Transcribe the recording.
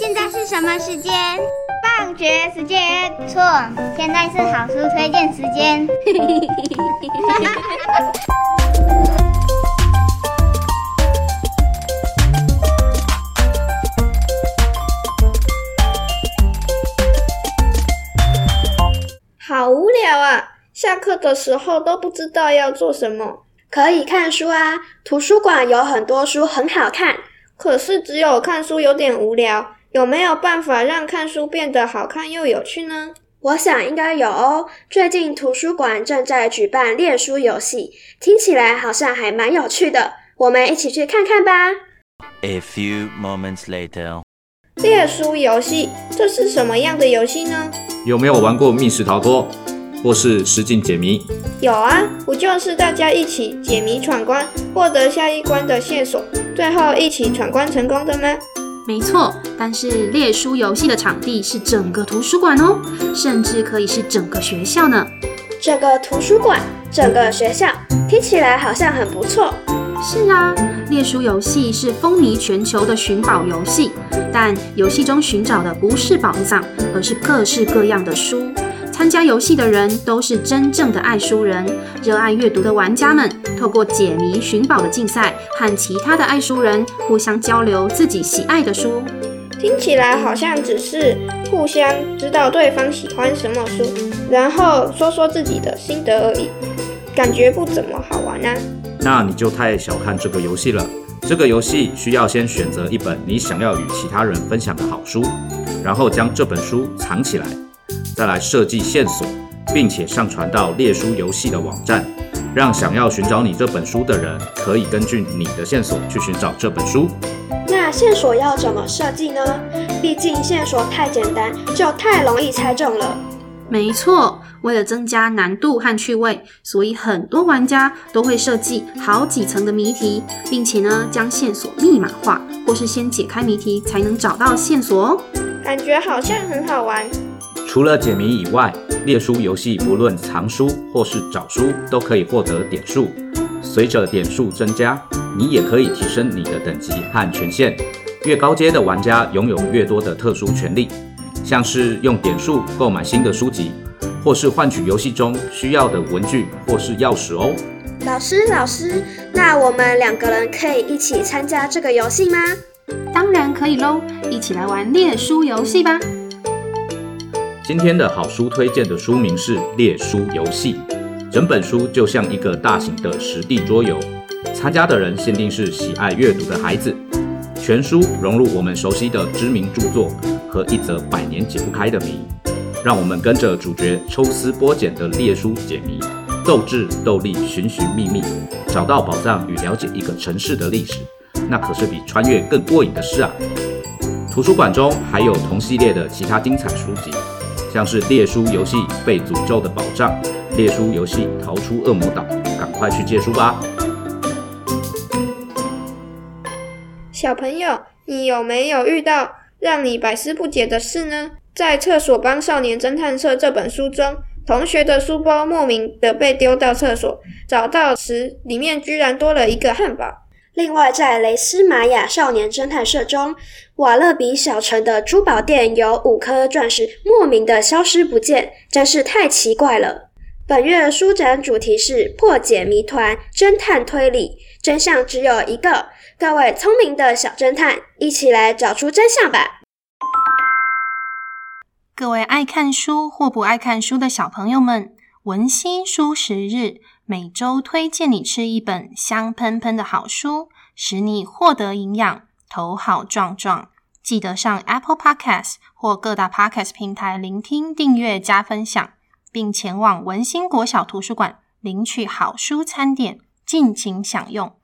现在是什么时间？放学时间。错，现在是好书推荐时间。好无聊啊！下课的时候都不知道要做什么。可以看书啊，图书馆有很多书很好看。可是只有看书有点无聊，有没有办法让看书变得好看又有趣呢？我想应该有哦。最近图书馆正在举办列书游戏，听起来好像还蛮有趣的。我们一起去看看吧。A few moments later，列书游戏，这是什么样的游戏呢？有没有玩过密室逃脱，或是实境解谜？有啊，不就是大家一起解谜闯关，获得下一关的线索，最后一起闯关成功的吗？没错，但是列书游戏的场地是整个图书馆哦，甚至可以是整个学校呢。整个图书馆，整个学校，听起来好像很不错。是啊，列书游戏是风靡全球的寻宝游戏，但游戏中寻找的不是宝藏，而是各式各样的书。参加游戏的人都是真正的爱书人，热爱阅读的玩家们，透过解谜寻宝的竞赛，和其他的爱书人互相交流自己喜爱的书。听起来好像只是互相知道对方喜欢什么书，然后说说自己的心得而已，感觉不怎么好玩啊。那你就太小看这个游戏了。这个游戏需要先选择一本你想要与其他人分享的好书，然后将这本书藏起来，再来设计线索，并且上传到列书游戏的网站，让想要寻找你这本书的人可以根据你的线索去寻找这本书。那线索要怎么设计呢？毕竟线索太简单，就太容易猜中了。没错，为了增加难度和趣味，所以很多玩家都会设计好几层的谜题，并且呢，将线索密码化，或是先解开谜题才能找到线索哦。感觉好像很好玩。除了解谜以外，列书游戏不论藏书或是找书，都可以获得点数。随着点数增加，你也可以提升你的等级和权限。越高阶的玩家拥有越多的特殊权利。像是用点数购买新的书籍，或是换取游戏中需要的文具或是钥匙哦。老师，老师，那我们两个人可以一起参加这个游戏吗？当然可以喽，一起来玩列书游戏吧。今天的好书推荐的书名是《猎书游戏》，整本书就像一个大型的实地桌游，参加的人限定是喜爱阅读的孩子。全书融入我们熟悉的知名著作和一则百年解不开的谜，让我们跟着主角抽丝剥茧的猎书解谜，斗智斗力寻寻觅觅，找到宝藏与了解一个城市的历史，那可是比穿越更过瘾的事啊！图书馆中还有同系列的其他精彩书籍，像是猎书游戏被诅咒的宝藏、猎书游戏逃出恶魔岛，赶快去借书吧！小朋友，你有没有遇到让你百思不解的事呢？在《厕所帮少年侦探社》这本书中，同学的书包莫名的被丢到厕所，找到时里面居然多了一个汉堡。另外，在《雷斯玛雅少年侦探社》中，瓦勒比小城的珠宝店有五颗钻石莫名的消失不见，真是太奇怪了。本月书展主题是破解谜团、侦探推理，真相只有一个。各位聪明的小侦探，一起来找出真相吧！各位爱看书或不爱看书的小朋友们，文心书十日每周推荐你吃一本香喷喷的好书，使你获得营养，头好壮壮。记得上 Apple Podcast 或各大 Podcast 平台聆听、订阅、加分享，并前往文心国小图书馆领取好书餐点，尽情享用。